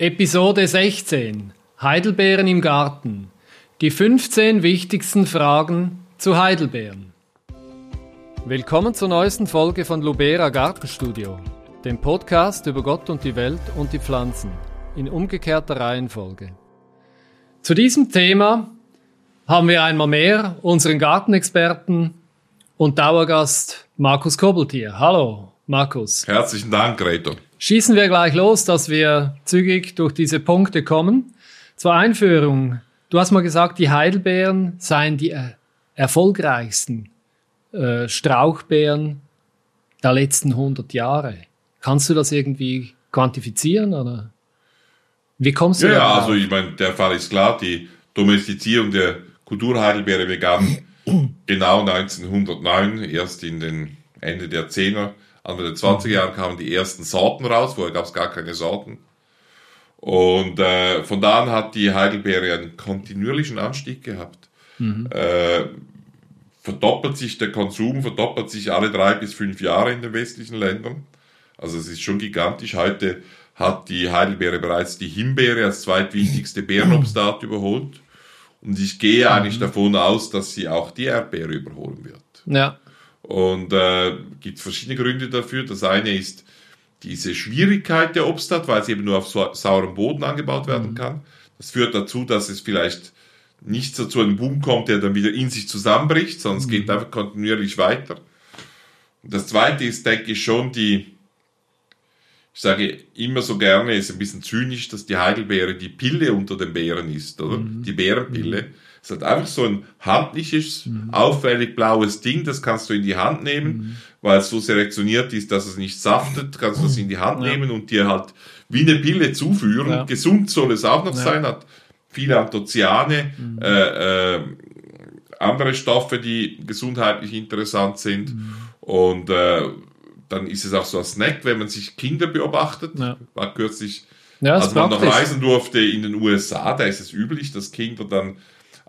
Episode 16 Heidelbeeren im Garten. Die 15 wichtigsten Fragen zu Heidelbeeren. Willkommen zur neuesten Folge von Lubera Gartenstudio, dem Podcast über Gott und die Welt und die Pflanzen in umgekehrter Reihenfolge. Zu diesem Thema haben wir einmal mehr unseren Gartenexperten und Dauergast Markus Kobeltier. Hallo, Markus. Herzlichen Dank, Reto. Schießen wir gleich los, dass wir zügig durch diese Punkte kommen. Zur Einführung. Du hast mal gesagt, die Heidelbeeren seien die äh, erfolgreichsten äh, Strauchbeeren der letzten 100 Jahre. Kannst du das irgendwie quantifizieren oder wie kommst du Ja, ja also ich meine, der Fall ist klar, die Domestizierung der Kulturheidelbeere begann genau 1909, erst in den Ende der 10er Anfang der 20er Jahren kamen die ersten Sorten raus, vorher gab es gar keine Sorten. Und äh, von da an hat die Heidelbeere einen kontinuierlichen Anstieg gehabt. Mhm. Äh, verdoppelt sich der Konsum, verdoppelt sich alle drei bis fünf Jahre in den westlichen Ländern. Also es ist schon gigantisch. Heute hat die Heidelbeere bereits die Himbeere als zweitwichtigste Beerenobstart überholt. Und ich gehe eigentlich mhm. davon aus, dass sie auch die Erdbeere überholen wird. Ja. Und äh, gibt verschiedene Gründe dafür. Das eine ist diese Schwierigkeit der Obstart, weil sie eben nur auf saurem Boden angebaut werden mhm. kann. Das führt dazu, dass es vielleicht nicht so zu einem Boom kommt, der dann wieder in sich zusammenbricht, sondern es geht mhm. einfach kontinuierlich weiter. Und das zweite ist, denke ich, schon die, ich sage immer so gerne, ist ein bisschen zynisch, dass die Heidelbeere die Pille unter den Beeren ist, oder? Mhm. Die Beerenpille. Mhm. Es hat einfach so ein handliches, mhm. auffällig blaues Ding, das kannst du in die Hand nehmen, mhm. weil es so selektioniert ist, dass es nicht saftet, kannst du es in die Hand ja. nehmen und dir halt wie eine Pille zuführen. Ja. Gesund soll es auch noch ja. sein, hat viele Anthocyane, mhm. äh, äh, andere Stoffe, die gesundheitlich interessant sind. Mhm. Und äh, dann ist es auch so ein Snack, wenn man sich Kinder beobachtet. War kürzlich, ja, als man noch reisen durfte in den USA, da ist es üblich, dass Kinder dann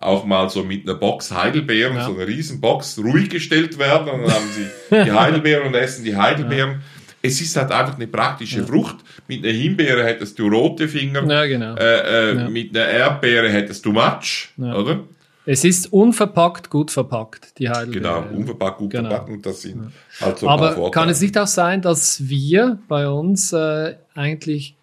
auch mal so mit einer Box Heidelbeeren, ja. so einer riesen Box, ruhig gestellt werden und dann haben sie die Heidelbeeren und essen die Heidelbeeren. Ja. Es ist halt einfach eine praktische ja. Frucht. Mit einer Himbeere hättest du rote Finger. Ja, genau. Äh, äh, mit einer Erdbeere hättest du Matsch, oder? Es ist unverpackt, gut verpackt, die Heidelbeere. Genau, unverpackt, gut genau. verpackt und das sind halt so Aber kann es nicht auch sein, dass wir bei uns äh, eigentlich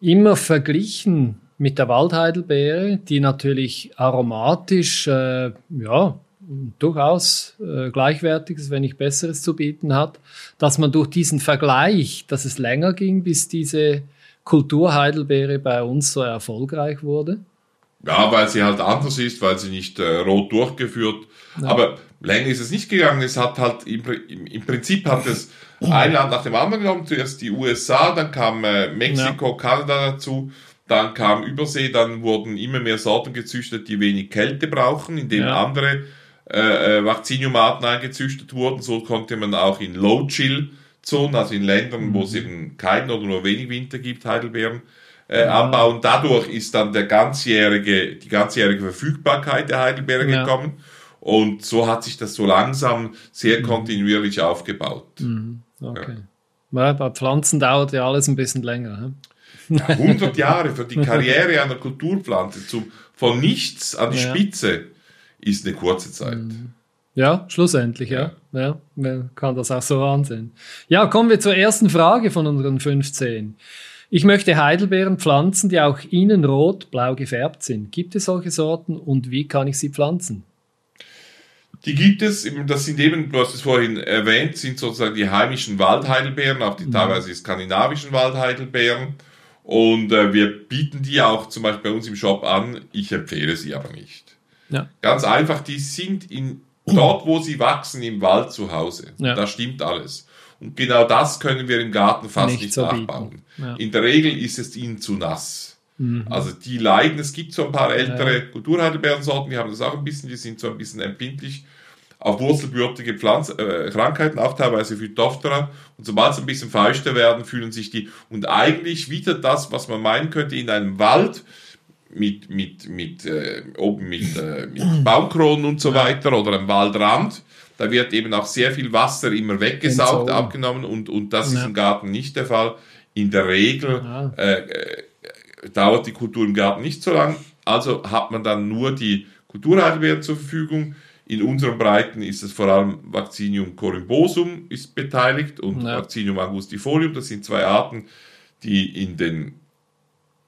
immer verglichen mit der Waldheidelbeere, die natürlich aromatisch, äh, ja, durchaus äh, gleichwertiges, wenn nicht besseres zu bieten hat, dass man durch diesen Vergleich, dass es länger ging, bis diese Kulturheidelbeere bei uns so erfolgreich wurde? Ja, weil sie halt anders ist, weil sie nicht äh, rot durchgeführt. Ja. Aber länger ist es nicht gegangen. Es hat halt im, im Prinzip hat es ein Land nach dem anderen genommen. Zuerst die USA, dann kam äh, Mexiko, ja. Kanada dazu. Dann kam Übersee, dann wurden immer mehr Sorten gezüchtet, die wenig Kälte brauchen, indem ja. andere äh, äh Vacciniumarten eingezüchtet wurden. So konnte man auch in Low-Chill-Zonen, also in Ländern, mhm. wo es eben keinen oder nur wenig Winter gibt, Heidelbeeren äh, ja. anbauen. Dadurch ist dann der ganzjährige, die ganzjährige Verfügbarkeit der Heidelbeere ja. gekommen. Und so hat sich das so langsam sehr mhm. kontinuierlich aufgebaut. Mhm. Okay. Ja. bei Pflanzen dauert ja alles ein bisschen länger. Hm? 100 Jahre für die Karriere einer Kulturpflanze zum, von nichts an die ja. Spitze ist eine kurze Zeit. Mhm. Ja, schlussendlich, ja. ja. Man kann das auch so ansehen. Ja, kommen wir zur ersten Frage von unseren 15. Ich möchte Heidelbeeren pflanzen, die auch innen rot-blau gefärbt sind. Gibt es solche Sorten und wie kann ich sie pflanzen? Die gibt es, das sind eben, du hast es vorhin erwähnt, sind sozusagen die heimischen Waldheidelbeeren, auch die mhm. teilweise skandinavischen Waldheidelbeeren. Und äh, wir bieten die auch zum Beispiel bei uns im Shop an. Ich empfehle sie aber nicht. Ja. Ganz einfach, die sind in, dort, wo sie wachsen, im Wald zu Hause. Ja. Da stimmt alles. Und genau das können wir im Garten fast nicht, nicht so nachbauen. Ja. In der Regel ist es ihnen zu nass. Mhm. Also die leiden, es gibt so ein paar ältere ja. Kulturheidelbeerensorten, die haben das auch ein bisschen, die sind so ein bisschen empfindlich auf wurzelbürtige Pflanz äh, Krankheiten, auch teilweise Phytophthora. Und sobald sie ein bisschen feuchter werden, fühlen sich die, und eigentlich wieder das, was man meinen könnte, in einem Wald, mit, mit, mit, äh, oben mit, äh, mit Baumkronen und so weiter oder am Waldrand, da wird eben auch sehr viel Wasser immer weggesaugt, abgenommen und, und das ja. ist im Garten nicht der Fall. In der Regel ja. äh, dauert die Kultur im Garten nicht so lang. Also hat man dann nur die Kulturheidelbeeren zur Verfügung. In unseren Breiten ist es vor allem Vaccinium corymbosum ist beteiligt und ja. Vaccinium angustifolium. Das sind zwei Arten, die in den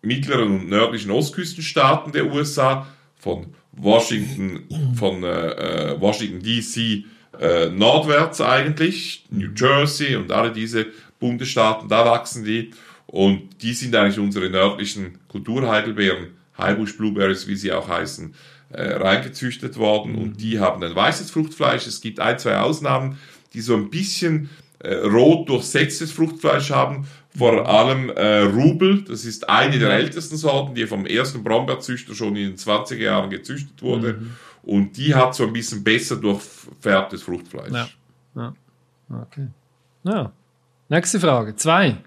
mittleren und nördlichen Ostküstenstaaten der USA von Washington, von äh, äh Washington DC äh, nordwärts eigentlich, New Jersey und alle diese Bundesstaaten, da wachsen die. Und die sind eigentlich unsere nördlichen Kulturheidelbeeren, Highbush Blueberries, wie sie auch heißen, äh, reingezüchtet worden. Mhm. Und die haben ein weißes Fruchtfleisch. Es gibt ein, zwei Ausnahmen, die so ein bisschen äh, rot durchsetztes Fruchtfleisch haben. Vor allem äh, Rubel, das ist eine der ältesten Sorten, die vom ersten Brombeerzüchter schon in den 20er Jahren gezüchtet wurde. Mhm. Und die hat so ein bisschen besser durchfärbtes Fruchtfleisch. Ja. ja. Okay. Ja. Nächste Frage. Zwei.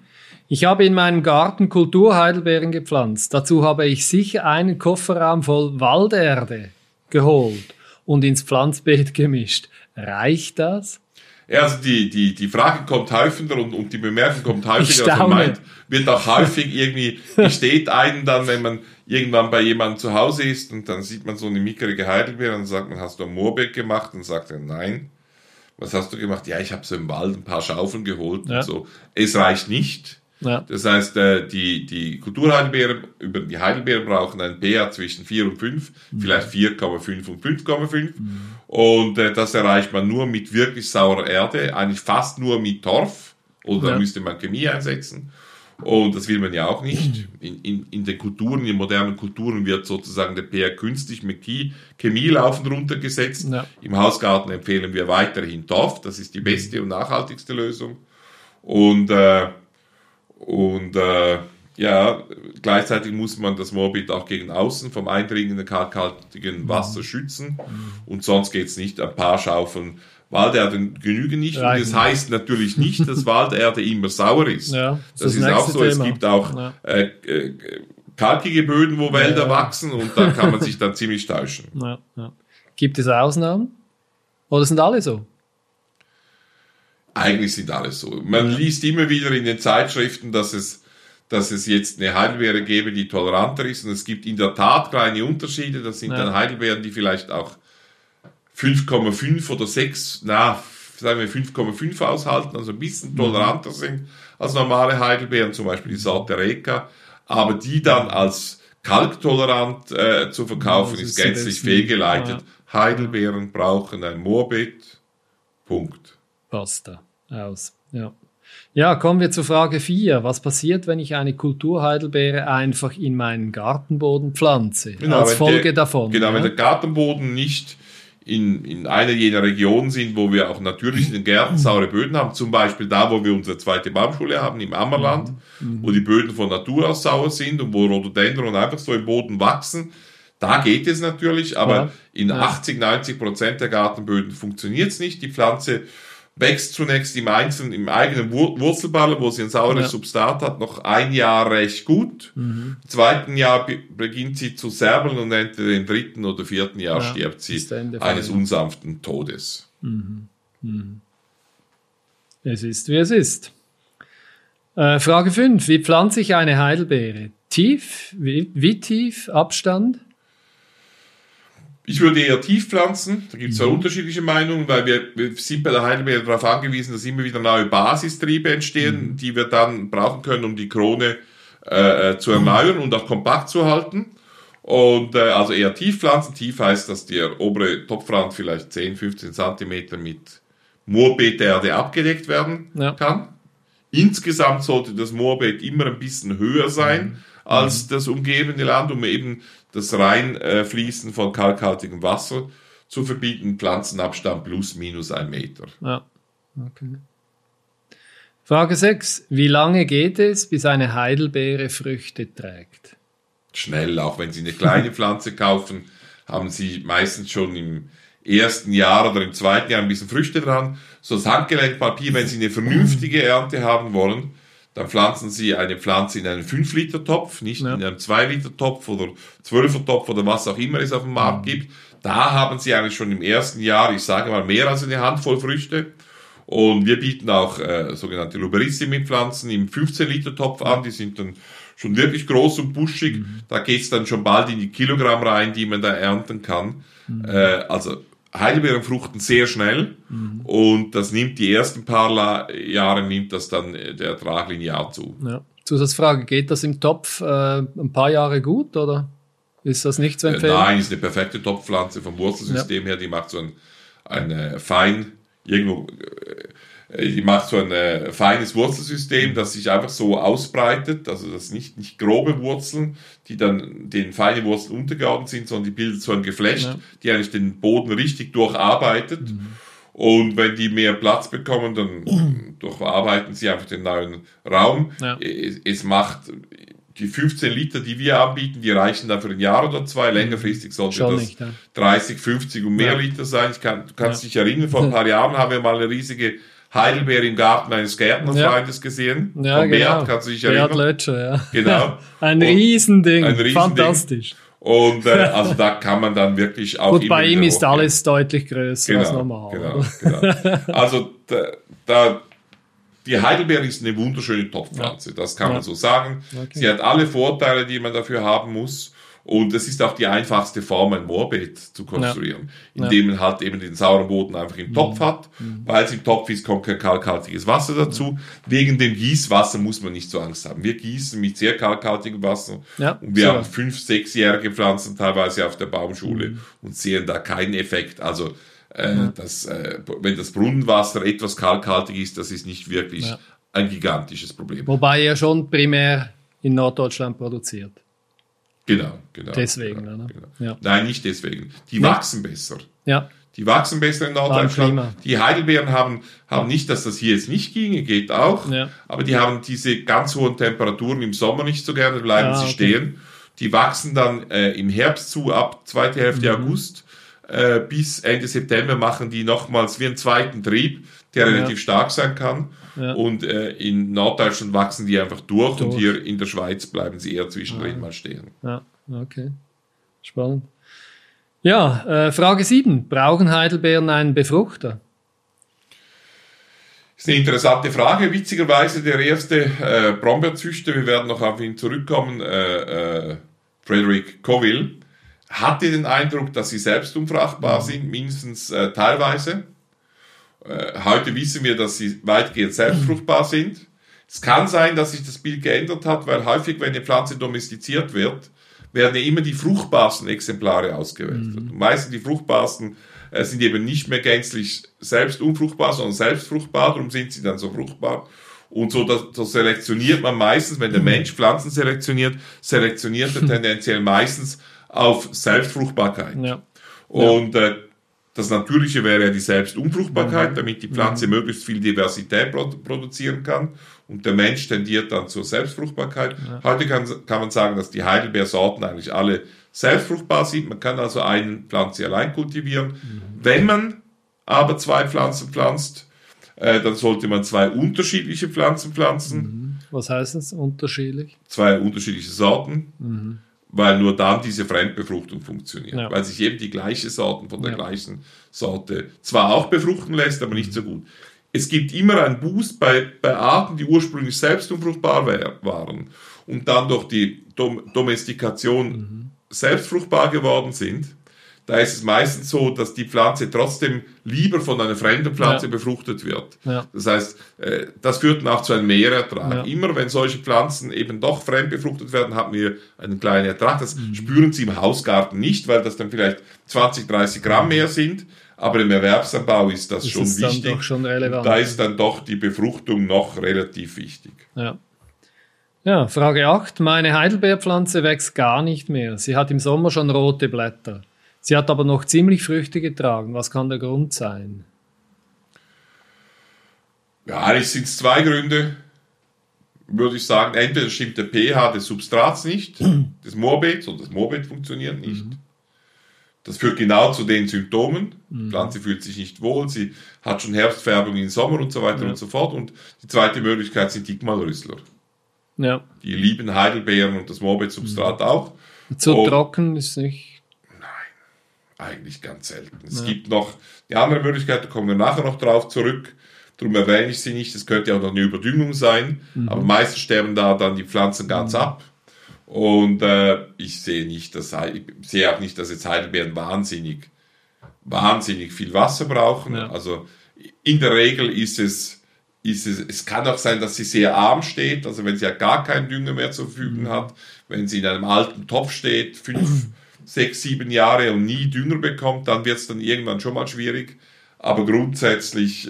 Ich habe in meinem Garten Kulturheidelbeeren gepflanzt. Dazu habe ich sicher einen Kofferraum voll Walderde geholt und ins Pflanzbeet gemischt. Reicht das? Ja, also die, die, die Frage kommt häufiger und, und die Bemerkung kommt häufiger. Also meint, wird auch häufig irgendwie, besteht einen dann, wenn man irgendwann bei jemandem zu Hause ist und dann sieht man so eine mickrige Heidelbeere und sagt man, hast du ein Moorbeet gemacht? Und sagt er, nein. Was hast du gemacht? Ja, ich habe so im Wald ein paar Schaufeln geholt ja. und so. Es reicht nicht. Ja. Das heißt, äh, die, die Kulturheidelbeeren, über die Heidelbeeren brauchen ein pH zwischen 4 und 5, mhm. vielleicht 4,5 und 5,5. Mhm. Und äh, das erreicht man nur mit wirklich saurer Erde, eigentlich fast nur mit Torf. Oder ja. müsste man Chemie einsetzen. Und das will man ja auch nicht. In, in, in den Kulturen, in modernen Kulturen wird sozusagen der pH künstlich mit Chemie laufend runtergesetzt. Ja. Im Hausgarten empfehlen wir weiterhin Torf. Das ist die beste und nachhaltigste Lösung. Und äh, und äh, ja, gleichzeitig muss man das Morbid auch gegen außen vom eindringenden kalkhaltigen Wasser schützen. Und sonst geht es nicht. Ein paar Schaufeln Walderde genügen nicht. Reichen. Und das heißt natürlich nicht, dass Walderde immer sauer ist. Ja, das, das ist, auch so. Thema. Es gibt auch ja. äh, äh, kalkige Böden, wo Wälder ja. wachsen und da kann man sich dann ziemlich täuschen. Gibt es Ausnahmen? Oder sind alle so? Eigentlich sind alle so. Man liest immer wieder in den Zeitschriften, dass es, dass es jetzt eine Heidelbeere gäbe, die toleranter ist. Und es gibt in der Tat kleine Unterschiede. Das sind ja. dann Heidelbeeren, die vielleicht auch 5,5 oder 6, na, sagen wir 5,5 aushalten, also ein bisschen mhm. toleranter sind als normale Heidelbeeren, zum Beispiel die Sorte Reka. Aber die dann als kalktolerant äh, zu verkaufen, ja, ist, ist gänzlich fehlgeleitet. Ja. Heidelbeeren brauchen ein Moorbeet. Punkt. Basta. Aus. Ja. Ja, kommen wir zur Frage 4. Was passiert, wenn ich eine Kulturheidelbeere einfach in meinen Gartenboden pflanze? Genau, als Folge der, davon. Genau, ja? wenn der Gartenboden nicht in, in einer jener Regionen sind, wo wir auch natürlich in den Gärten saure Böden haben, zum Beispiel da, wo wir unsere zweite Baumschule haben, im Ammerland, mhm. wo die Böden von Natur aus sauer sind und wo Rhododendron einfach so im Boden wachsen, da geht es natürlich, aber ja. in 80, 90 Prozent der Gartenböden funktioniert es nicht. Die Pflanze wächst zunächst im einzelnen, im eigenen Wur Wurzelballen, wo sie ein saures ja. Substrat hat, noch ein Jahr recht gut. Mhm. Im zweiten Jahr beginnt sie zu serbeln und entweder im dritten oder vierten Jahr ja, stirbt sie eines unsanften Todes. Mhm. Mhm. Es ist, wie es ist. Äh, Frage 5. Wie pflanze ich eine Heidelbeere? Tief? Wie, wie tief? Abstand? Ich würde eher tief pflanzen. Da gibt es mhm. zwar unterschiedliche Meinungen, weil wir, wir sind bei der Heidelbeere darauf angewiesen, dass immer wieder neue Basistriebe entstehen, mhm. die wir dann brauchen können, um die Krone äh, äh zu erneuern und auch kompakt zu halten. Und äh, also eher tief pflanzen. Tief heißt, dass der obere Topfrand vielleicht 10, 15 Zentimeter mit Moorbeeterde abgedeckt werden ja. kann. Insgesamt sollte das Moorbeet immer ein bisschen höher sein mhm. Als das umgebende Land, um eben das Reinfließen von kalkhaltigem Wasser zu verbieten, Pflanzenabstand plus minus ein Meter. Ja. Okay. Frage 6. Wie lange geht es, bis eine Heidelbeere Früchte trägt? Schnell, auch wenn Sie eine kleine Pflanze kaufen, haben Sie meistens schon im ersten Jahr oder im zweiten Jahr ein bisschen Früchte dran. So das Handgelenkpapier, wenn Sie eine vernünftige Ernte haben wollen, dann pflanzen Sie eine Pflanze in einen 5-Liter-Topf, nicht ja. in einen 2-Liter-Topf oder 12er-Topf oder was auch immer es auf dem Markt mhm. gibt. Da haben Sie eigentlich schon im ersten Jahr, ich sage mal, mehr als eine Handvoll Früchte. Und wir bieten auch äh, sogenannte Luberissimi-Pflanzen im 15-Liter-Topf an. Die sind dann schon wirklich groß und buschig. Mhm. Da geht's dann schon bald in die Kilogramm rein, die man da ernten kann. Mhm. Äh, also Heidelbeeren fruchten sehr schnell mhm. und das nimmt die ersten paar Jahre nimmt das dann äh, der Ertrag linear zu. Ja. Zusatzfrage, geht das im Topf äh, ein paar Jahre gut oder ist das nicht zu äh, empfehlen? Nein, ist eine perfekte Topfpflanze vom Wurzelsystem ja. her, die macht so ein, ein äh, fein irgendwo äh, die macht so ein äh, feines Wurzelsystem, das sich einfach so ausbreitet, also das nicht, nicht grobe Wurzeln, die dann den feinen Wurzeln untergeordnet sind, sondern die bildet so ein Geflecht, ja. die eigentlich den Boden richtig durcharbeitet. Mhm. Und wenn die mehr Platz bekommen, dann durcharbeiten sie einfach den neuen Raum. Ja. Es, es, macht die 15 Liter, die wir anbieten, die reichen dann für ein Jahr oder zwei. Längerfristig sollte Schon das nicht, ja. 30, 50 und mehr ja. Liter sein. Ich kann, du kannst dich erinnern, vor ein paar Jahren haben wir mal eine riesige Heidelbeer im Garten eines Gärtnerfreundes ja. gesehen. Ja, Von genau. Beat, kannst du dich erinnern? Beat Lötscher, ja. Genau. ein Riesending. Ein Riesending. Fantastisch. Und äh, also da kann man dann wirklich auch. Gut, bei ihm ist alles deutlich größer genau, als normal. Genau, genau. Also da, da, die Heidelbeere ist eine wunderschöne Topfpflanze, ja. das kann ja. man so sagen. Okay. Sie hat alle Vorteile, die man dafür haben muss. Und es ist auch die einfachste Form, ein Moorbeet zu konstruieren, ja. indem man halt eben den sauren Boden einfach im Topf mhm. hat. Mhm. Weil es im Topf ist, kommt kein kalkhaltiges Wasser dazu. Mhm. Wegen dem Gießwasser muss man nicht so Angst haben. Wir gießen mit sehr kalkhaltigem Wasser ja, und wir so. haben fünf, sechsjährige Pflanzen teilweise auf der Baumschule mhm. und sehen da keinen Effekt. Also äh, ja. das, äh, wenn das Brunnenwasser etwas kalkhaltig ist, das ist nicht wirklich ein gigantisches Problem. Wobei er schon primär in Norddeutschland produziert. Genau, genau. Deswegen, genau, genau. Ja. Nein, nicht deswegen. Die nee. wachsen besser. Ja. Die wachsen besser in Norddeutschland. Die Heidelbeeren haben, haben nicht, dass das hier jetzt nicht ginge, geht auch, ja. aber die haben diese ganz hohen Temperaturen im Sommer nicht so gerne, bleiben ah, sie okay. stehen. Die wachsen dann äh, im Herbst zu, ab zweite Hälfte mhm. August äh, bis Ende September machen die nochmals wie einen zweiten Trieb, der ja. relativ stark sein kann. Ja. Und äh, in Norddeutschland wachsen die einfach durch, durch, und hier in der Schweiz bleiben sie eher zwischendrin ah. mal stehen. Ja, okay. Spannend. Ja, äh, Frage 7. Brauchen Heidelbeeren einen Befruchter? Das ist eine interessante Frage. Witzigerweise der erste äh, Brombeerzüchter, wir werden noch auf ihn zurückkommen, äh, äh, Frederick Coville, hatte den Eindruck, dass sie selbst unfruchtbar mhm. sind, mindestens äh, teilweise. Äh, heute wissen wir, dass sie weitgehend selbstfruchtbar sind. Es kann sein, dass sich das Bild geändert hat, weil häufig, wenn eine Pflanze domestiziert wird, werden ja immer die fruchtbarsten Exemplare ausgewählt. Mhm. Meistens die fruchtbarsten äh, sind eben nicht mehr gänzlich selbst unfruchtbar, sondern selbstfruchtbar, darum sind sie dann so fruchtbar. Und so, das, so selektioniert man meistens, wenn der Mensch Pflanzen selektioniert, selektioniert er tendenziell meistens auf Selbstfruchtbarkeit. Ja. Und äh, das Natürliche wäre ja die Selbstunfruchtbarkeit, mhm. damit die Pflanze mhm. möglichst viel Diversität produzieren kann. Und der Mensch tendiert dann zur Selbstfruchtbarkeit. Ja. Heute kann, kann man sagen, dass die Heidelbeersorten eigentlich alle selbstfruchtbar sind. Man kann also eine Pflanze allein kultivieren. Mhm. Wenn man aber zwei Pflanzen pflanzt, äh, dann sollte man zwei unterschiedliche Pflanzen pflanzen. Mhm. Was heißt das, unterschiedlich? Zwei unterschiedliche Sorten. Weil nur dann diese Fremdbefruchtung funktioniert. Ja. Weil sich eben die gleiche Sorten von der ja. gleichen Sorte zwar auch befruchten lässt, aber nicht so gut. Es gibt immer einen Boost bei, bei Arten, die ursprünglich selbst unfruchtbar waren und dann durch die Dom Domestikation mhm. selbstfruchtbar geworden sind da ist es meistens so, dass die Pflanze trotzdem lieber von einer fremden Pflanze ja. befruchtet wird. Ja. Das heißt, äh, das führt dann auch zu einem Mehrertrag. Ja. Immer wenn solche Pflanzen eben doch fremd befruchtet werden, haben wir einen kleinen Ertrag. Das mhm. spüren Sie im Hausgarten nicht, weil das dann vielleicht 20, 30 Gramm mehr sind. Aber im Erwerbsanbau ist das, das schon ist wichtig. Schon da ist dann doch die Befruchtung noch relativ wichtig. Ja. Ja, Frage 8. Meine Heidelbeerpflanze wächst gar nicht mehr. Sie hat im Sommer schon rote Blätter. Sie hat aber noch ziemlich Früchte getragen. Was kann der Grund sein? Ja, eigentlich sind es zwei Gründe, würde ich sagen. Entweder stimmt der pH des Substrats nicht, des Moorbeets, oder das Moorbeet funktioniert nicht. Mhm. Das führt genau zu den Symptomen. Mhm. Die Pflanze fühlt sich nicht wohl, sie hat schon Herbstfärbung im Sommer und so weiter ja. und so fort. Und die zweite Möglichkeit sind Dickmalrüssler. Ja. Die lieben Heidelbeeren und das Moorbeetsubstrat mhm. auch. Zu und trocken ist nicht eigentlich ganz selten. Es ja. gibt noch die andere Möglichkeit, da kommen wir nachher noch drauf zurück. Darum erwähne ich sie nicht. Es könnte ja auch noch eine Überdüngung sein. Mhm. Aber meistens sterben da dann die Pflanzen ganz mhm. ab. Und äh, ich sehe nicht, dass ich sehe auch nicht, dass jetzt Heidelbeeren wahnsinnig, wahnsinnig viel Wasser brauchen. Ja. Also in der Regel ist es, ist es, es kann auch sein, dass sie sehr arm steht, also wenn sie ja gar keinen Dünger mehr zur Verfügung mhm. hat, wenn sie in einem alten Topf steht, fünf, sechs, sieben Jahre und nie Dünger bekommt, dann wird es dann irgendwann schon mal schwierig. Aber grundsätzlich,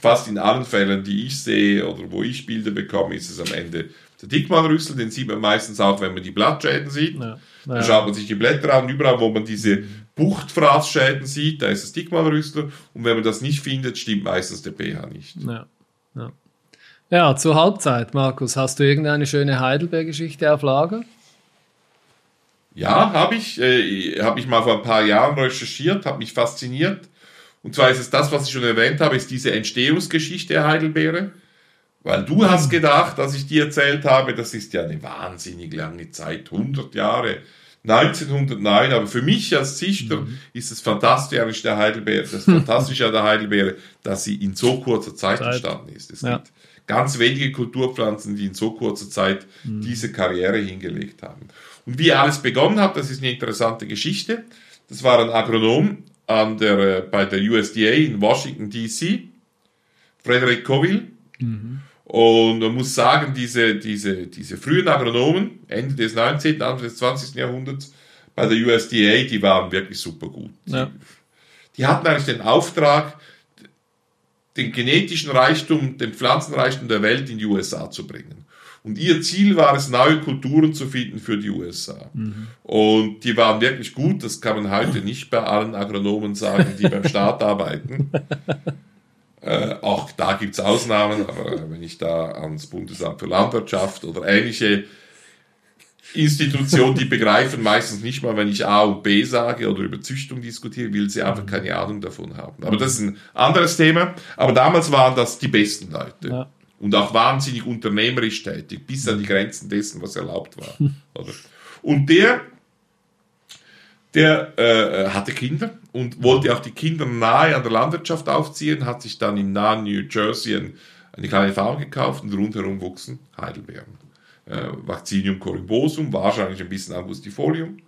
fast in allen Fällen, die ich sehe oder wo ich Bilder bekomme, ist es am Ende der Dickmannrüssel, den sieht man meistens auch, wenn man die Blattschäden sieht. Ja. Ja. Da schaut man sich die Blätter an, überall, wo man diese Buchtfraßschäden sieht, da ist das Dickmannrüssel. Und wenn man das nicht findet, stimmt meistens der pH nicht. Ja. Ja. ja, zur Halbzeit, Markus, hast du irgendeine schöne Heidelberg-Geschichte auf Lager? Ja, habe ich. Äh, habe ich mal vor ein paar Jahren recherchiert, habe mich fasziniert. Und zwar ist es das, was ich schon erwähnt habe, ist diese Entstehungsgeschichte der Heidelbeere. Weil du hast gedacht, als ich dir erzählt habe, das ist ja eine wahnsinnig lange Zeit, 100 Jahre, 1909, aber für mich als Züchter mhm. ist es fantastisch der Heidelbeere, das Fantastische an der Heidelbeere, dass sie in so kurzer Zeit, Zeit. entstanden ist. Es ja. gibt ganz wenige Kulturpflanzen, die in so kurzer Zeit mhm. diese Karriere hingelegt haben. Und wie alles begonnen hat, das ist eine interessante Geschichte. Das war ein Agronom an der, äh, bei der USDA in Washington, D.C., Frederick Coville. Mhm. Und man muss sagen, diese, diese, diese frühen Agronomen, Ende des 19., Anfang des 20. Jahrhunderts, bei der USDA, die waren wirklich super gut. Ja. Die, die hatten eigentlich den Auftrag, den genetischen Reichtum, den Pflanzenreichtum der Welt in die USA zu bringen. Und ihr Ziel war es, neue Kulturen zu finden für die USA. Mhm. Und die waren wirklich gut, das kann man heute nicht bei allen Agronomen sagen, die beim Staat arbeiten. Äh, auch da gibt es Ausnahmen, aber wenn ich da ans Bundesamt für Landwirtschaft oder ähnliche Institutionen, die begreifen meistens nicht mal, wenn ich A und B sage oder über Züchtung diskutiere, will sie einfach keine Ahnung davon haben. Aber das ist ein anderes Thema. Aber damals waren das die besten Leute. Ja. Und auch wahnsinnig unternehmerisch tätig, bis an die Grenzen dessen, was erlaubt war. Oder? Und der der äh, hatte Kinder und wollte auch die Kinder nahe an der Landwirtschaft aufziehen, hat sich dann in nahen New Jersey ein, eine kleine Farm gekauft und rundherum wuchsen Heidelbeeren. Äh, Vaccinium corymbosum, wahrscheinlich ein bisschen Angustifolium.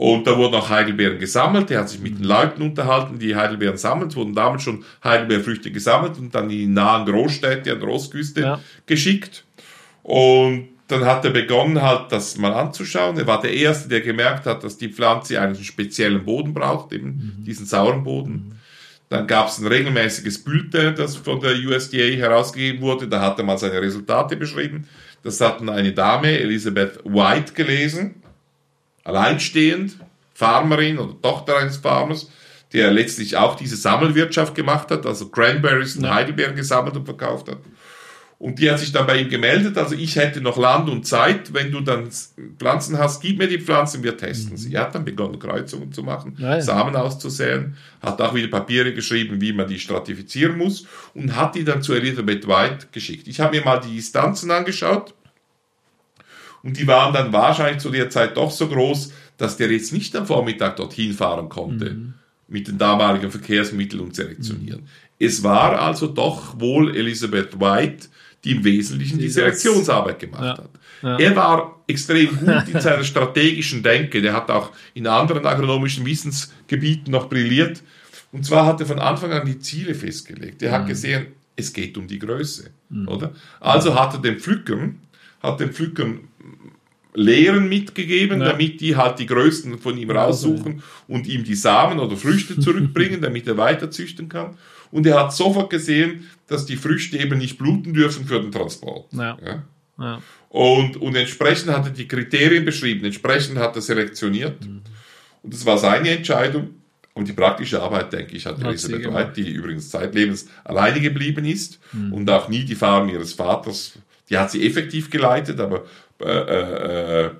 Und da wurden auch Heidelbeeren gesammelt. Er hat sich mit den Leuten unterhalten, die Heidelbeeren sammeln. Es wurden damals schon Heidelbeerfrüchte gesammelt und dann in die nahen Großstädte an der Ostküste ja. geschickt. Und dann hat er begonnen, halt das mal anzuschauen. Er war der Erste, der gemerkt hat, dass die Pflanze einen speziellen Boden braucht, eben mhm. diesen sauren Boden. Mhm. Dann gab es ein regelmäßiges Bulletin, das von der USDA herausgegeben wurde. Da hat er mal seine Resultate beschrieben. Das hat eine Dame, Elizabeth White, gelesen. Alleinstehend, Farmerin oder Tochter eines Farmers, der letztlich auch diese Sammelwirtschaft gemacht hat, also Cranberries und ja. Heidelbeeren gesammelt und verkauft hat. Und die hat sich dann bei ihm gemeldet, also ich hätte noch Land und Zeit, wenn du dann Pflanzen hast, gib mir die Pflanzen, wir testen sie. Er hat dann begonnen, Kreuzungen zu machen, ja. Samen auszusäen, hat auch wieder Papiere geschrieben, wie man die stratifizieren muss und hat die dann zu Elizabeth White geschickt. Ich habe mir mal die Distanzen angeschaut und die waren dann wahrscheinlich zu der Zeit doch so groß, dass der jetzt nicht am Vormittag dorthin fahren konnte. Mhm mit den damaligen Verkehrsmitteln und selektionieren. Mhm. Es war also doch wohl Elizabeth White, die im Wesentlichen die Selektionsarbeit gemacht ja. hat. Ja. Er war extrem gut in seiner strategischen Denke. Der hat auch in anderen agronomischen Wissensgebieten noch brilliert. Und zwar hat er von Anfang an die Ziele festgelegt. Er hat mhm. gesehen, es geht um die Größe, mhm. oder? Also hat er den Pflückern, hat den Pflückern Lehren mitgegeben, ja. damit die halt die Größten von ihm raussuchen und ihm die Samen oder Früchte zurückbringen, damit er weiter züchten kann. Und er hat sofort gesehen, dass die Früchte eben nicht bluten dürfen für den Transport. Ja. ja. Und, und entsprechend hat er die Kriterien beschrieben, entsprechend hat er selektioniert. Mhm. Und das war seine Entscheidung. Und die praktische Arbeit, denke ich, hat, hat Elisabeth White, die übrigens zeitlebens alleine geblieben ist mhm. und auch nie die Farm ihres Vaters, die hat sie effektiv geleitet, aber äh, äh, äh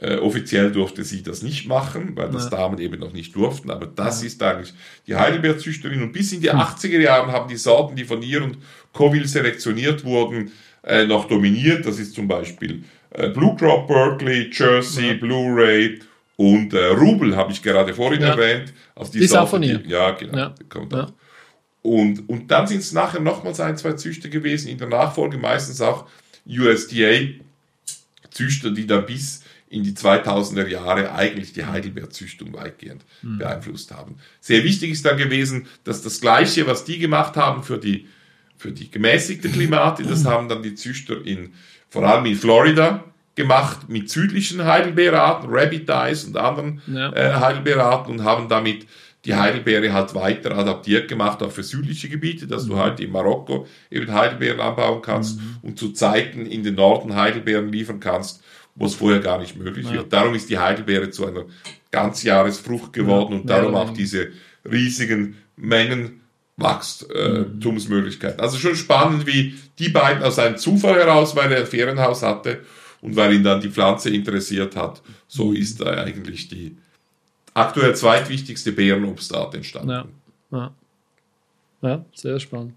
äh, offiziell durfte sie das nicht machen, weil das ja. Damen eben noch nicht durften. Aber das ja. ist eigentlich die Heidelbeerzüchterin. Und bis in die 80er hm. Jahre haben die Sorten, die von ihr und Coville selektioniert wurden, äh, noch dominiert. Das ist zum Beispiel äh, Blue Crop Berkeley, Jersey, ja. Blu-ray und äh, Rubel, habe ich gerade vorhin erwähnt. Also die ist Sorte, auch von ihr. Die, ja, genau. Kommt auch. Und, und dann sind es nachher nochmals ein, zwei Züchter gewesen, in der Nachfolge meistens auch USDA Züchter, die dann bis in die 2000er Jahre eigentlich die Heidelbeerzüchtung weitgehend mhm. beeinflusst haben. Sehr wichtig ist dann gewesen, dass das Gleiche, was die gemacht haben für die, für die gemäßigte Klimate, das haben dann die Züchter in, vor allem in Florida gemacht mit südlichen Heidelbeerarten, Rabbit Eyes und anderen ja. äh, Heidelbeerarten und haben damit die Heidelbeere halt weiter adaptiert gemacht, auch für südliche Gebiete, dass mhm. du halt in Marokko eben Heidelbeeren anbauen kannst mhm. und zu Zeiten in den Norden Heidelbeeren liefern kannst, wo es vorher gar nicht möglich ja. wird. Darum ist die Heidelbeere zu einer Ganzjahresfrucht geworden ja, und darum auch diese riesigen Mengen Wachstumsmöglichkeiten. Also schon spannend, wie die beiden aus einem Zufall heraus, weil er ein Ferienhaus hatte und weil ihn dann die Pflanze interessiert hat, so mhm. ist da eigentlich die aktuell zweitwichtigste Beerenobstart entstanden. Ja, ja. ja sehr spannend.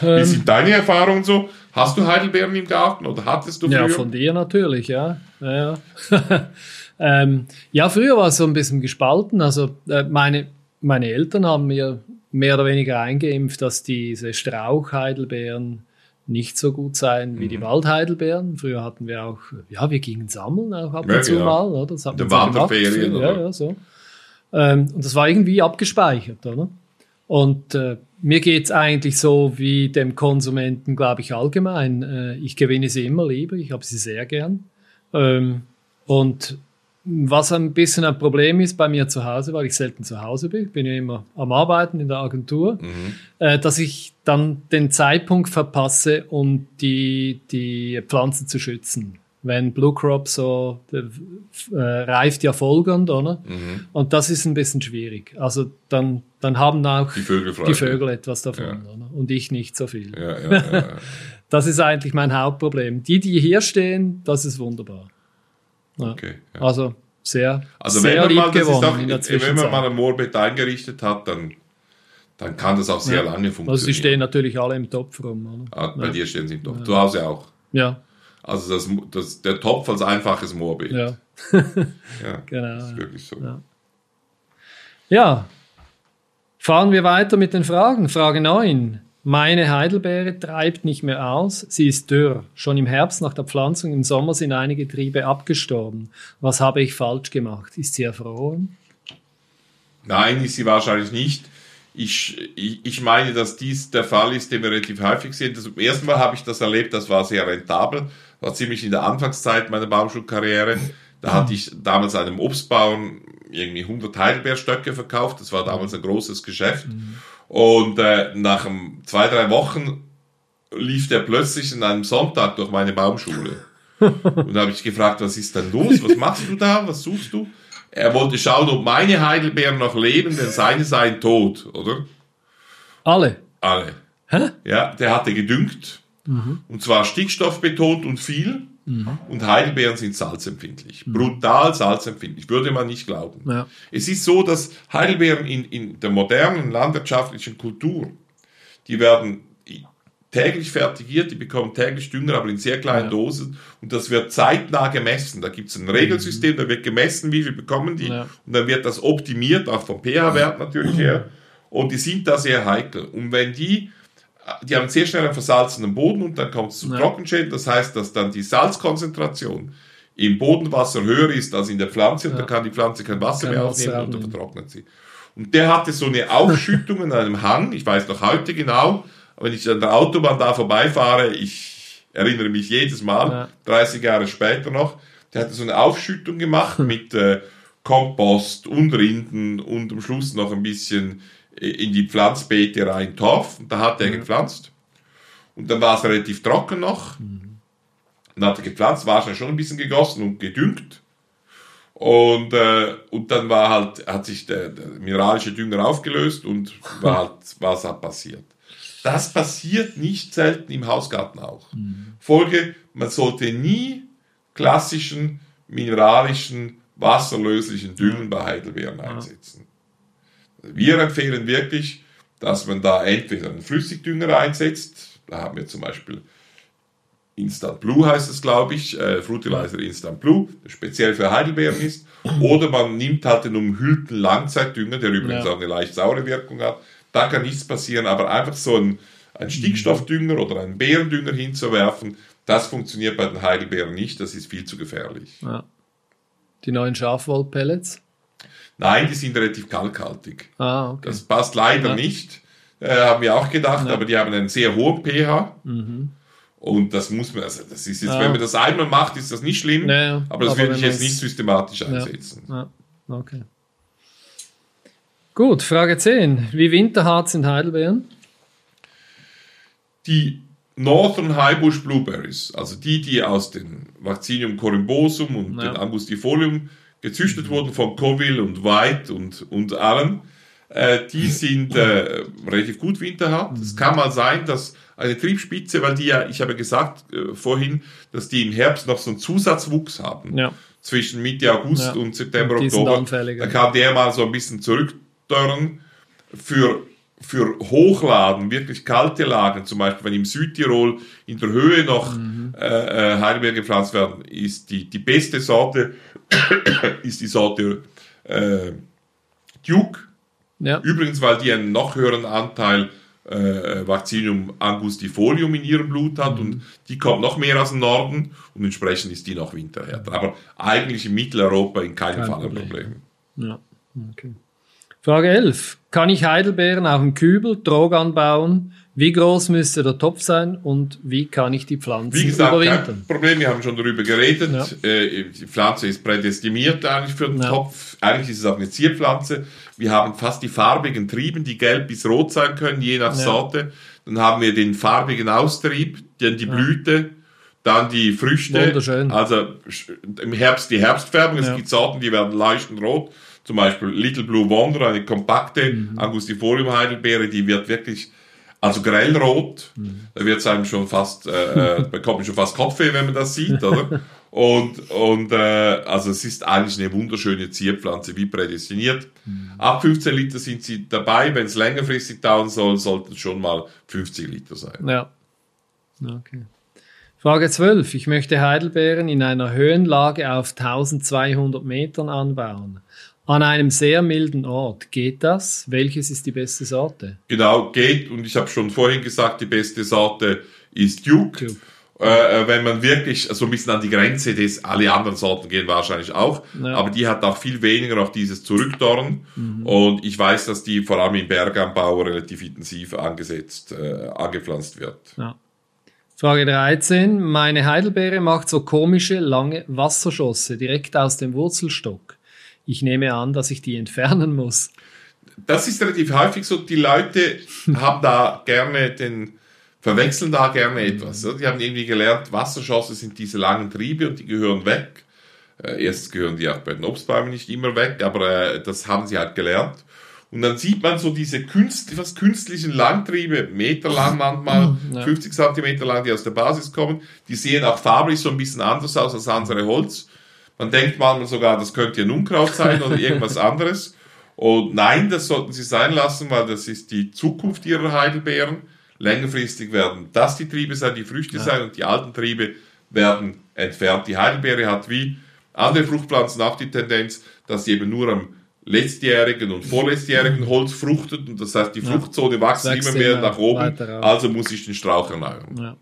Wie ähm, sind deine Erfahrungen so? Hast du Heidelbeeren im Garten oder hattest du früher? Ja, von dir natürlich, ja. Ja, ja. ähm, ja früher war es so ein bisschen gespalten. Also äh, meine, meine Eltern haben mir mehr oder weniger eingeimpft, dass diese Strauchheidelbeeren nicht so gut seien wie mhm. die Waldheidelbeeren. Früher hatten wir auch, ja, wir gingen sammeln auch ab und ja, zu ja. mal, oder? Das haben wir Wanderferien, gemacht. Ja, ja, so. Ähm, und das war irgendwie abgespeichert, oder? Und äh, mir geht's eigentlich so wie dem Konsumenten, glaube ich, allgemein. Äh, ich gewinne sie immer lieber, ich habe sie sehr gern. Ähm, und was ein bisschen ein Problem ist bei mir zu Hause, weil ich selten zu Hause bin, bin ja immer am Arbeiten in der Agentur, mhm. äh, dass ich dann den Zeitpunkt verpasse, um die, die Pflanzen zu schützen. Wenn Blue Crop so äh, reift ja folgend, oder? Mhm. Und das ist ein bisschen schwierig. Also dann, dann haben auch die Vögel, die Vögel etwas davon, ja. Und ich nicht so viel. Ja, ja, das ist eigentlich mein Hauptproblem. Die, die hier stehen, das ist wunderbar. Ja. Okay, ja. Also sehr, also sehr wenn man mal, auch, in der Wenn man mal ein Moorbett eingerichtet hat, dann, dann kann das auch sehr ja. lange funktionieren. Also sie stehen natürlich alle im Topf rum. Ah, bei dir stehen sie im Topf. Zu Hause auch. Ja. Also das, das, der Topf als einfaches Moorbeet. Ja. ja, genau. Das ist wirklich so. Ja. ja. Fahren wir weiter mit den Fragen. Frage 9. Meine Heidelbeere treibt nicht mehr aus, sie ist dürr. Schon im Herbst nach der Pflanzung im Sommer sind einige Triebe abgestorben. Was habe ich falsch gemacht? Ist sie erfroren? Nein, ist sie wahrscheinlich nicht. Ich, ich, ich meine, dass dies der Fall ist, den wir relativ häufig sehen. Das erste Mal habe ich das erlebt, das war sehr rentabel. War ziemlich in der Anfangszeit meiner Baumschulkarriere. Da hatte ich damals einem Obstbauern irgendwie 100 Heidelbeerstöcke verkauft. Das war damals ein großes Geschäft. Mhm. Und äh, nach zwei, drei Wochen lief der plötzlich an einem Sonntag durch meine Baumschule. Und da habe ich gefragt, was ist denn los? Was machst du da? Was suchst du? Er wollte schauen, ob meine Heidelbeeren noch leben, denn seine seien tot, oder? Alle? Alle. Hä? Ja, der hatte gedüngt. Mhm. Und zwar stickstoffbetont und viel. Mhm. Und Heidelbeeren sind salzempfindlich. Mhm. Brutal salzempfindlich. Würde man nicht glauben. Ja. Es ist so, dass Heidelbeeren in, in der modernen landwirtschaftlichen Kultur, die werden täglich fertigiert, die bekommen täglich Dünger, aber in sehr kleinen ja. Dosen. Und das wird zeitnah gemessen. Da gibt es ein Regelsystem, mhm. da wird gemessen, wie viel bekommen die. Ja. Und dann wird das optimiert, auch vom pH-Wert natürlich her. Und die sind da sehr heikel. Und wenn die die haben sehr schnell einen versalzenen Boden und dann kommt es zu ja. Trockenschäden. Das heißt, dass dann die Salzkonzentration im Bodenwasser höher ist als in der Pflanze und ja. dann kann die Pflanze kein Wasser kein mehr aufnehmen und dann vertrocknet sie. Und der hatte so eine Aufschüttung in einem Hang, ich weiß noch heute genau, wenn ich an der Autobahn da vorbeifahre, ich erinnere mich jedes Mal, ja. 30 Jahre später noch, der hatte so eine Aufschüttung gemacht mit äh, Kompost und Rinden und am Schluss noch ein bisschen in die Pflanzbeete rein Torf und da hat er mhm. gepflanzt. Und dann war es relativ trocken noch. Mhm. Dann hat er gepflanzt, war schon ein bisschen gegossen und gedüngt. Und, äh, und dann war halt, hat sich der, der mineralische Dünger aufgelöst und war halt, was hat passiert. Das passiert nicht selten im Hausgarten auch. Mhm. Folge, man sollte nie klassischen mineralischen, wasserlöslichen Dünger bei Heidelbeeren einsetzen. Wir empfehlen wirklich, dass man da entweder einen Flüssigdünger einsetzt, da haben wir zum Beispiel Instant Blue heißt es, glaube ich, äh, Fertilizer Instant Blue, der speziell für Heidelbeeren ist, oder man nimmt halt den umhüllten Langzeitdünger, der übrigens ja. auch eine leicht saure Wirkung hat, da kann nichts passieren, aber einfach so ein, ein Stickstoffdünger oder einen Beerendünger hinzuwerfen, Das funktioniert bei den Heidelbeeren nicht, das ist viel zu gefährlich. Ja. Die neuen Schafwollpellets? Nein, die sind relativ kalkhaltig. Ah, okay. Das passt leider Ja. nicht, äh, haben wir auch gedacht, Ja. aber die haben einen sehr hohen pH. Mhm. Und das muss man, also das ist jetzt, Ja. wenn man das einmal macht, ist das nicht schlimm, Ja, ja. aber das Aber würde ich jetzt nicht systematisch einsetzen. Ja, okay. Gut, Frage 10. Wie winterhart sind Heidelbeeren? Die Northern Highbush Blueberries, also die, die aus dem Vaccinium corymbosum und Ja. dem Angustifolium gezüchtet wurden von Coville und White und, und allen, äh, die sind äh, relativ gut winterhart. Es kann mal sein, dass eine Triebspitze, weil die ja, ich habe gesagt äh, vorhin, dass die im Herbst noch so einen Zusatzwuchs haben. Ja. zwischen Mitte August Ja. und September, sind Oktober. Da kann der mal so ein bisschen zurückdörren. Für, für Hochlagen, wirklich kalte Lagen, zum Beispiel wenn im Südtirol in der Höhe noch Mhm. äh, äh, Heidelbeeren gepflanzt werden, ist die, die beste Sorte ist die Sorte äh, Duke. Ja. Übrigens, weil die einen noch höheren Anteil äh, Vaccinium angustifolium in ihrem Blut hat und die kommt noch mehr aus dem Norden und entsprechend ist die noch winterhärter. Aber eigentlich in Mitteleuropa in keinem Kein Fall ein Problem. Problem. ja. Okay. Frage 11. Kann ich Heidelbeeren auch im Kübel, Trog anbauen? Wie groß müsste der Topf sein und wie kann ich die Pflanzen Wie gesagt, überwintern? kein Problem, wir haben schon darüber geredet. Ja. Äh, die Pflanze ist prädestiniert eigentlich für den Ja. Topf. Eigentlich ist es auch eine Zierpflanze. Wir haben fast die farbigen Trieben, die gelb bis rot sein können, je nach Ja. Sorte. Dann haben wir den farbigen Austrieb, dann die Blüte, dann die Früchte. Wunderschön. Also im Herbst die Herbstfärbung. Es gibt Sorten, die werden leuchtend rot. Zum Beispiel Little Blue Wonder, eine kompakte Mhm. Angustifolium Heidelbeere, die wird wirklich also grellrot. Mhm. Da wird es einem schon fast, äh, äh, bekommt man schon fast Kopfweh, wenn man das sieht, oder? Und, und äh, also es ist eigentlich eine wunderschöne Zierpflanze, wie prädestiniert. Mhm. Ab 15 Liter sind sie dabei. Wenn es längerfristig dauern soll, sollten es schon mal 50 Liter sein. Ja. Okay. Frage 12. Ich möchte Heidelbeeren in einer Höhenlage auf 1200 Metern anbauen. An einem sehr milden Ort. Geht das? Welches ist die beste Sorte? Genau, geht. Und ich habe schon vorhin gesagt, die beste Sorte ist Duke. Duke. Äh, äh, wenn man wirklich so ein bisschen an die Grenze des, alle anderen Sorten gehen wahrscheinlich auch, Ja. aber die hat auch viel weniger auf dieses Zurückdorren. Und ich weiß, dass die vor allem im Berganbau relativ intensiv angesetzt, äh, angepflanzt wird. Ja. Frage 13. Meine Heidelbeere macht so komische, lange Wasserschosse direkt aus dem Wurzelstock. Ich nehme an, dass ich die entfernen muss. Das ist relativ häufig so, die Leute haben da gerne den, verwechseln da gerne etwas. Die haben irgendwie gelernt, Wasserschosse sind diese langen Triebe und die gehören weg. Äh, erstens gehören die auch bei den Obstbäumen nicht immer weg, aber äh, das haben sie halt gelernt. Und dann sieht man so diese künst, fast künstlichen Langtriebe, meterlang manchmal, Ja. 50 Zentimeter lang, die aus der Basis kommen. Die sehen auch farblich so ein bisschen anders aus als andere Holz. Man denkt manchmal sogar, das könnte ein Unkraut sein oder irgendwas anderes. Und nein, das sollten Sie sein lassen, weil das ist die Zukunft Ihrer Heidelbeeren. Längerfristig werden das die Triebe sein, die Früchte sein und die alten Triebe werden entfernt. Die Heidelbeere hat wie andere Fruchtpflanzen auch die Tendenz, dass sie eben nur am letztjährigen und vorletztjährigen Holz fruchtet und das heißt, die Fruchtzone wächst Wächst immer mehr immer nach oben, also muss ich den Strauch erneuern. Ja.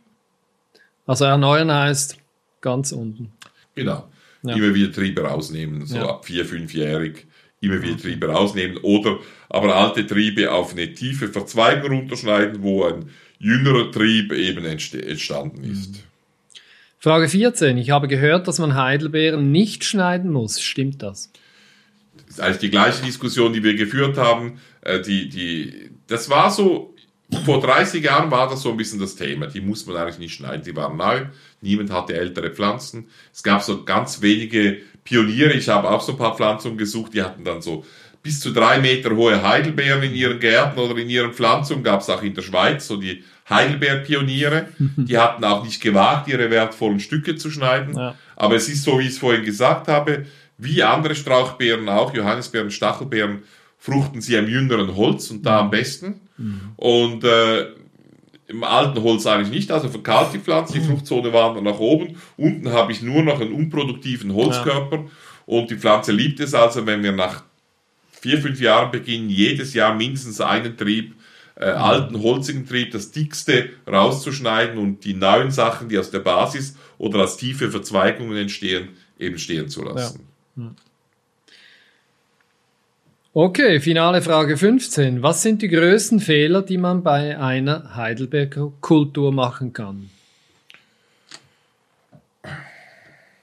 Also erneuern heißt ganz unten. Genau. Ja. Immer wieder Triebe rausnehmen, so Ja. ab vier, fünfjährig immer wieder Triebe rausnehmen oder aber alte Triebe auf eine tiefe Verzweigung runterschneiden, wo ein jüngerer Trieb eben entstanden ist. Frage 14. Ich habe gehört, dass man Heidelbeeren nicht schneiden muss. Stimmt das? Das ist eigentlich die gleiche Diskussion, die wir geführt haben. Äh, die, die, das war so, vor 30 Jahren war das so ein bisschen das Thema. Die muss man eigentlich nicht schneiden, die waren neu. Niemand hatte ältere Pflanzen. Es gab so ganz wenige Pioniere. Ich habe auch so ein paar Pflanzungen gesucht, die hatten dann so bis zu drei Meter hohe Heidelbeeren in ihren Gärten oder in ihren Pflanzungen. Gab es auch in der Schweiz so die Heidelbeerpioniere. Die hatten auch nicht gewagt, ihre wertvollen Stücke zu schneiden. Ja. Aber es ist so, wie ich es vorhin gesagt habe, wie andere Strauchbeeren auch, Johannisbeeren, Stachelbeeren, fruchten sie am jüngeren Holz und da am besten. Und äh, im alten Holz eigentlich nicht, also verkahlt die Pflanze, die Fruchtzone wandert nach oben. Unten habe ich nur noch einen unproduktiven Holzkörper und die Pflanze liebt es also, wenn wir nach vier, fünf Jahren beginnen, jedes Jahr mindestens einen Trieb äh, alten holzigen Trieb das dickste rauszuschneiden und die neuen Sachen, die aus der Basis oder als tiefe Verzweigungen entstehen, eben stehen zu lassen. Ja. Okay, finale Frage 15. Was sind die größten Fehler, die man bei einer Heidelberger Kultur machen kann?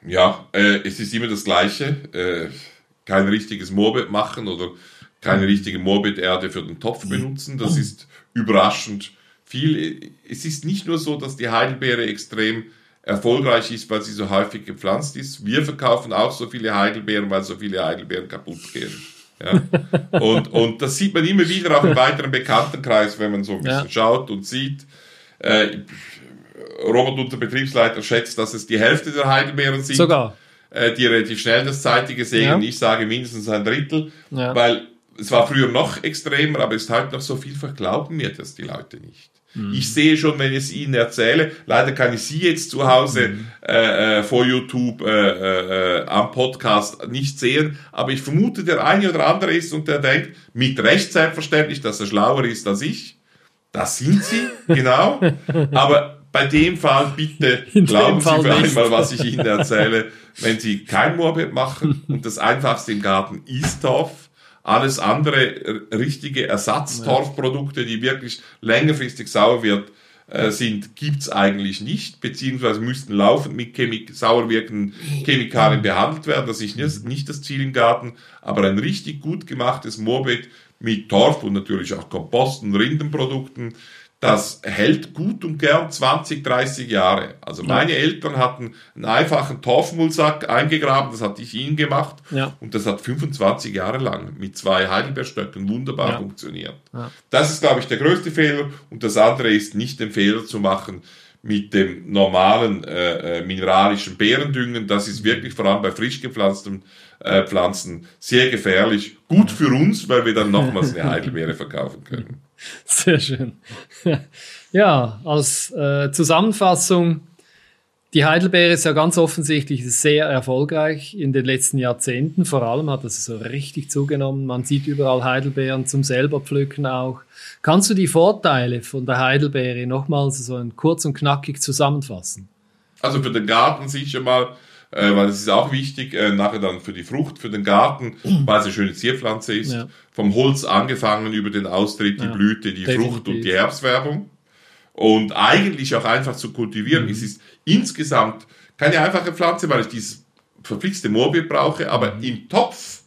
Ja, äh, es ist immer das Gleiche. Äh, kein richtiges Moorbett machen oder keine richtige Moorbett-Erde für den Topf benutzen. Das ist überraschend viel. Es ist nicht nur so, dass die Heidelbeere extrem erfolgreich ist, weil sie so häufig gepflanzt ist. Wir verkaufen auch so viele Heidelbeeren, weil so viele Heidelbeeren kaputt gehen. Ja. Und, und das sieht man immer wieder auch im weiteren Bekanntenkreis, wenn man so ein bisschen ja. schaut und sieht. Äh, Robert, unser Betriebsleiter, schätzt, dass es die Hälfte der Heidelbeeren sind. Sogar. Äh, die relativ schnell das Zeitige sägen. Ja. Ich sage mindestens ein Drittel, weil es war früher noch extremer, aber es ist heute noch so vielfach, glauben mir das die Leute nicht. Mhm. Ich sehe schon, wenn ich es ihnen erzähle, leider kann ich sie jetzt zu Hause mhm. äh, äh, vor YouTube äh, äh, am Podcast nicht sehen, aber ich vermute, der eine oder andere ist und der denkt, mit Recht selbstverständlich, dass er schlauer ist als ich. Das sind sie, genau. Aber bei dem Fall bitte In glauben Sie Fall für nicht. einmal, was ich Ihnen erzähle. Wenn Sie kein Moorbett machen und das einfachste im Garten ist Torf, alles andere richtige Ersatztorfprodukte, die wirklich längerfristig sauer wird, äh, sind, gibt's eigentlich nicht, beziehungsweise müssten laufend mit Chemik sauer wirkenden Chemikalien behandelt werden. Das ist nicht, nicht das Ziel im Garten, aber ein richtig gut gemachtes Moorbett mit Torf und natürlich auch Kompost und Rindenprodukten das hält gut und gern 20, 30 Jahre. Also meine ja. Eltern hatten einen einfachen Torfmüllsack eingegraben, das hatte ich ihnen gemacht. Ja. Und das hat 25 Jahre lang mit zwei Heidelbeerstöcken wunderbar ja. funktioniert. Das ist, glaube ich, der größte Fehler. Und das andere ist, nicht den Fehler zu machen, mit dem normalen äh, äh mineralischen Beerendüngen. Das ist wirklich vor allem bei frisch gepflanzten äh, Pflanzen sehr gefährlich. Gut für uns, weil wir dann nochmals eine Heidelbeere verkaufen können. Sehr schön. Ja, als äh, Zusammenfassung, die Heidelbeere ist ja ganz offensichtlich sehr erfolgreich in den letzten Jahrzehnten. Vor allem hat das so richtig zugenommen. Man sieht überall Heidelbeeren zum selber pflücken auch. Kannst du die Vorteile von der Heidelbeere nochmals so kurz und knackig zusammenfassen? Also für den Garten sicher mal äh, weil es ist auch wichtig, äh, nachher dann für die Frucht, für den Garten, weil es eine schöne Zierpflanze ist. Ja. Vom Holz angefangen über den Austritt, die ja, Blüte, die definitiv. Frucht und die Herbstwerbung. Und eigentlich auch einfach zu kultivieren. Mhm. Es ist insgesamt keine einfache Pflanze, weil ich dieses verflixte Moorbeet brauche, aber mhm. im Topf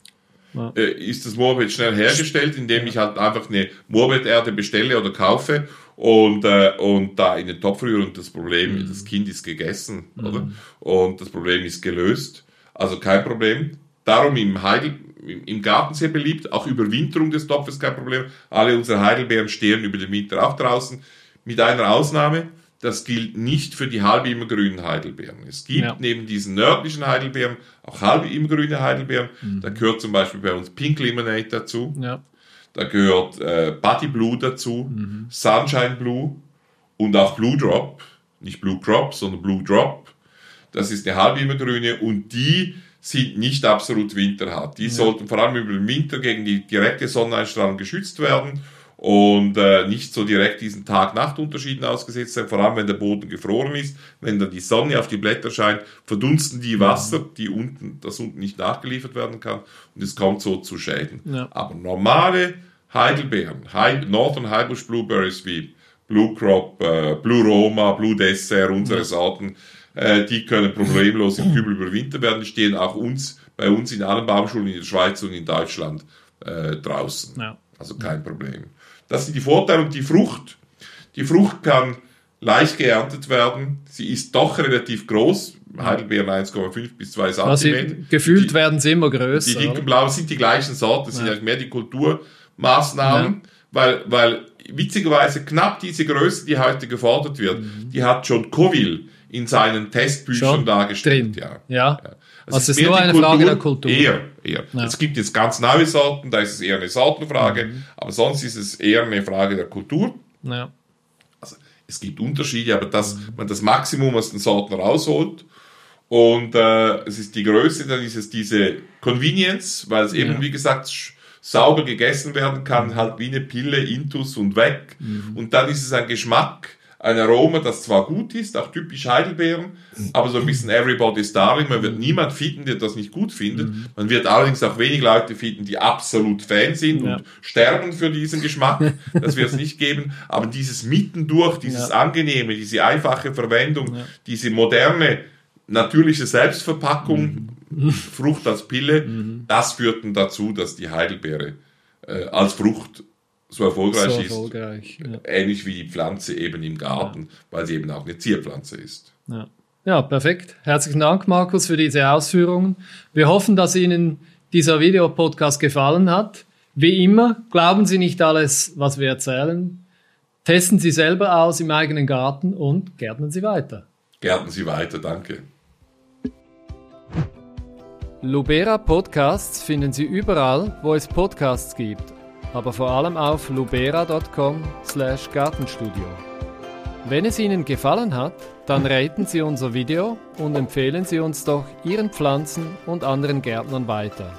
ja. äh, ist das Moorbeet schnell hergestellt, indem ich halt einfach eine Moorbeeterde bestelle oder kaufe und, äh, und da in den Topf rühren und das Problem, mhm. das Kind ist gegessen, mhm. oder? Und das Problem ist gelöst. Also kein Problem. Darum im Heidel, im Garten sehr beliebt, auch Überwinterung des Topfes kein Problem. Alle unsere Heidelbeeren stehen über den Winter auch draußen, mit einer Ausnahme. Das gilt nicht für die halb immergrünen Heidelbeeren. Es gibt ja. neben diesen nördlichen Heidelbeeren auch halb immergrüne Heidelbeeren. Mhm. Da gehört zum Beispiel bei uns Pink Lemonade dazu. Ja. Da gehört äh, Buddy Blue dazu, mhm. Sunshine Blue und auch Blue Drop. Nicht Blue Crop, sondern Blue Drop. Das ist eine halbimmergrüne und die sind nicht absolut winterhart. Die ja. sollten vor allem über den Winter gegen die direkte Sonneneinstrahlung geschützt werden und äh, nicht so direkt diesen Tag-Nacht-Unterschieden ausgesetzt sein, vor allem wenn der Boden gefroren ist, wenn dann die Sonne auf die Blätter scheint, verdunsten die Wasser, die unten, das unten nicht nachgeliefert werden kann und es kommt so zu Schäden. Ja. Aber normale Heidelbeeren, Heil, Northern Highbush Blueberries wie Blue Crop, äh, Blue Roma, Blue Dessert, unsere ja. Sorten, äh, die können problemlos im Kübel überwintern werden. Die stehen auch uns, bei uns in allen Baumschulen in der Schweiz und in Deutschland äh, draußen. Ja. Also kein Problem. Das sind die Vorteile und die Frucht. Die Frucht kann leicht geerntet werden. Sie ist doch relativ groß. Heidelbeeren 1,5 bis 2 cm. Also gefühlt die, werden sie immer größer. Die dicken blauen sind die gleichen Sorten, das ja. sind eigentlich mehr die Kulturmaßnahmen, ja. weil, weil witzigerweise knapp diese Größe, die heute gefordert wird, mhm. die hat schon Coville in seinen Testbüchern schon dargestellt. Ja. ja. Also, also es ist nur eine Kultur, Frage der Kultur. Eher, eher. Ja. Es gibt jetzt ganz neue Sorten, da ist es eher eine Sortenfrage, mhm. aber sonst ist es eher eine Frage der Kultur. Ja. Also es gibt Unterschiede, aber dass mhm. man das Maximum aus den Sorten rausholt und äh, es ist die Größe, dann ist es diese Convenience, weil es eben, ja. wie gesagt, sauber gegessen werden kann, halt wie eine Pille, Intus und weg. Mhm. Und dann ist es ein Geschmack, ein Aroma, das zwar gut ist, auch typisch Heidelbeeren, aber so ein bisschen everybody's darling. Man wird niemand finden, der das nicht gut findet. Mhm. Man wird allerdings auch wenig Leute finden, die absolut Fan sind ja. und sterben für diesen Geschmack. Das wird es nicht geben. Aber dieses Mittendurch, dieses ja. angenehme, diese einfache Verwendung, ja. diese moderne, natürliche Selbstverpackung, mhm. Frucht als Pille, mhm. das führt dann dazu, dass die Heidelbeere äh, als Frucht so erfolgreich, so erfolgreich ist. Ja. Ähnlich wie die Pflanze eben im Garten, ja. weil sie eben auch eine Zierpflanze ist. Ja. ja, perfekt. Herzlichen Dank, Markus, für diese Ausführungen. Wir hoffen, dass Ihnen dieser Videopodcast gefallen hat. Wie immer, glauben Sie nicht alles, was wir erzählen. Testen Sie selber aus im eigenen Garten und gärtnen Sie weiter. Gärtnen Sie weiter, danke. Lubera Podcasts finden Sie überall, wo es Podcasts gibt aber vor allem auf lubera.com/gartenstudio. Wenn es Ihnen gefallen hat, dann raten Sie unser Video und empfehlen Sie uns doch Ihren Pflanzen und anderen Gärtnern weiter.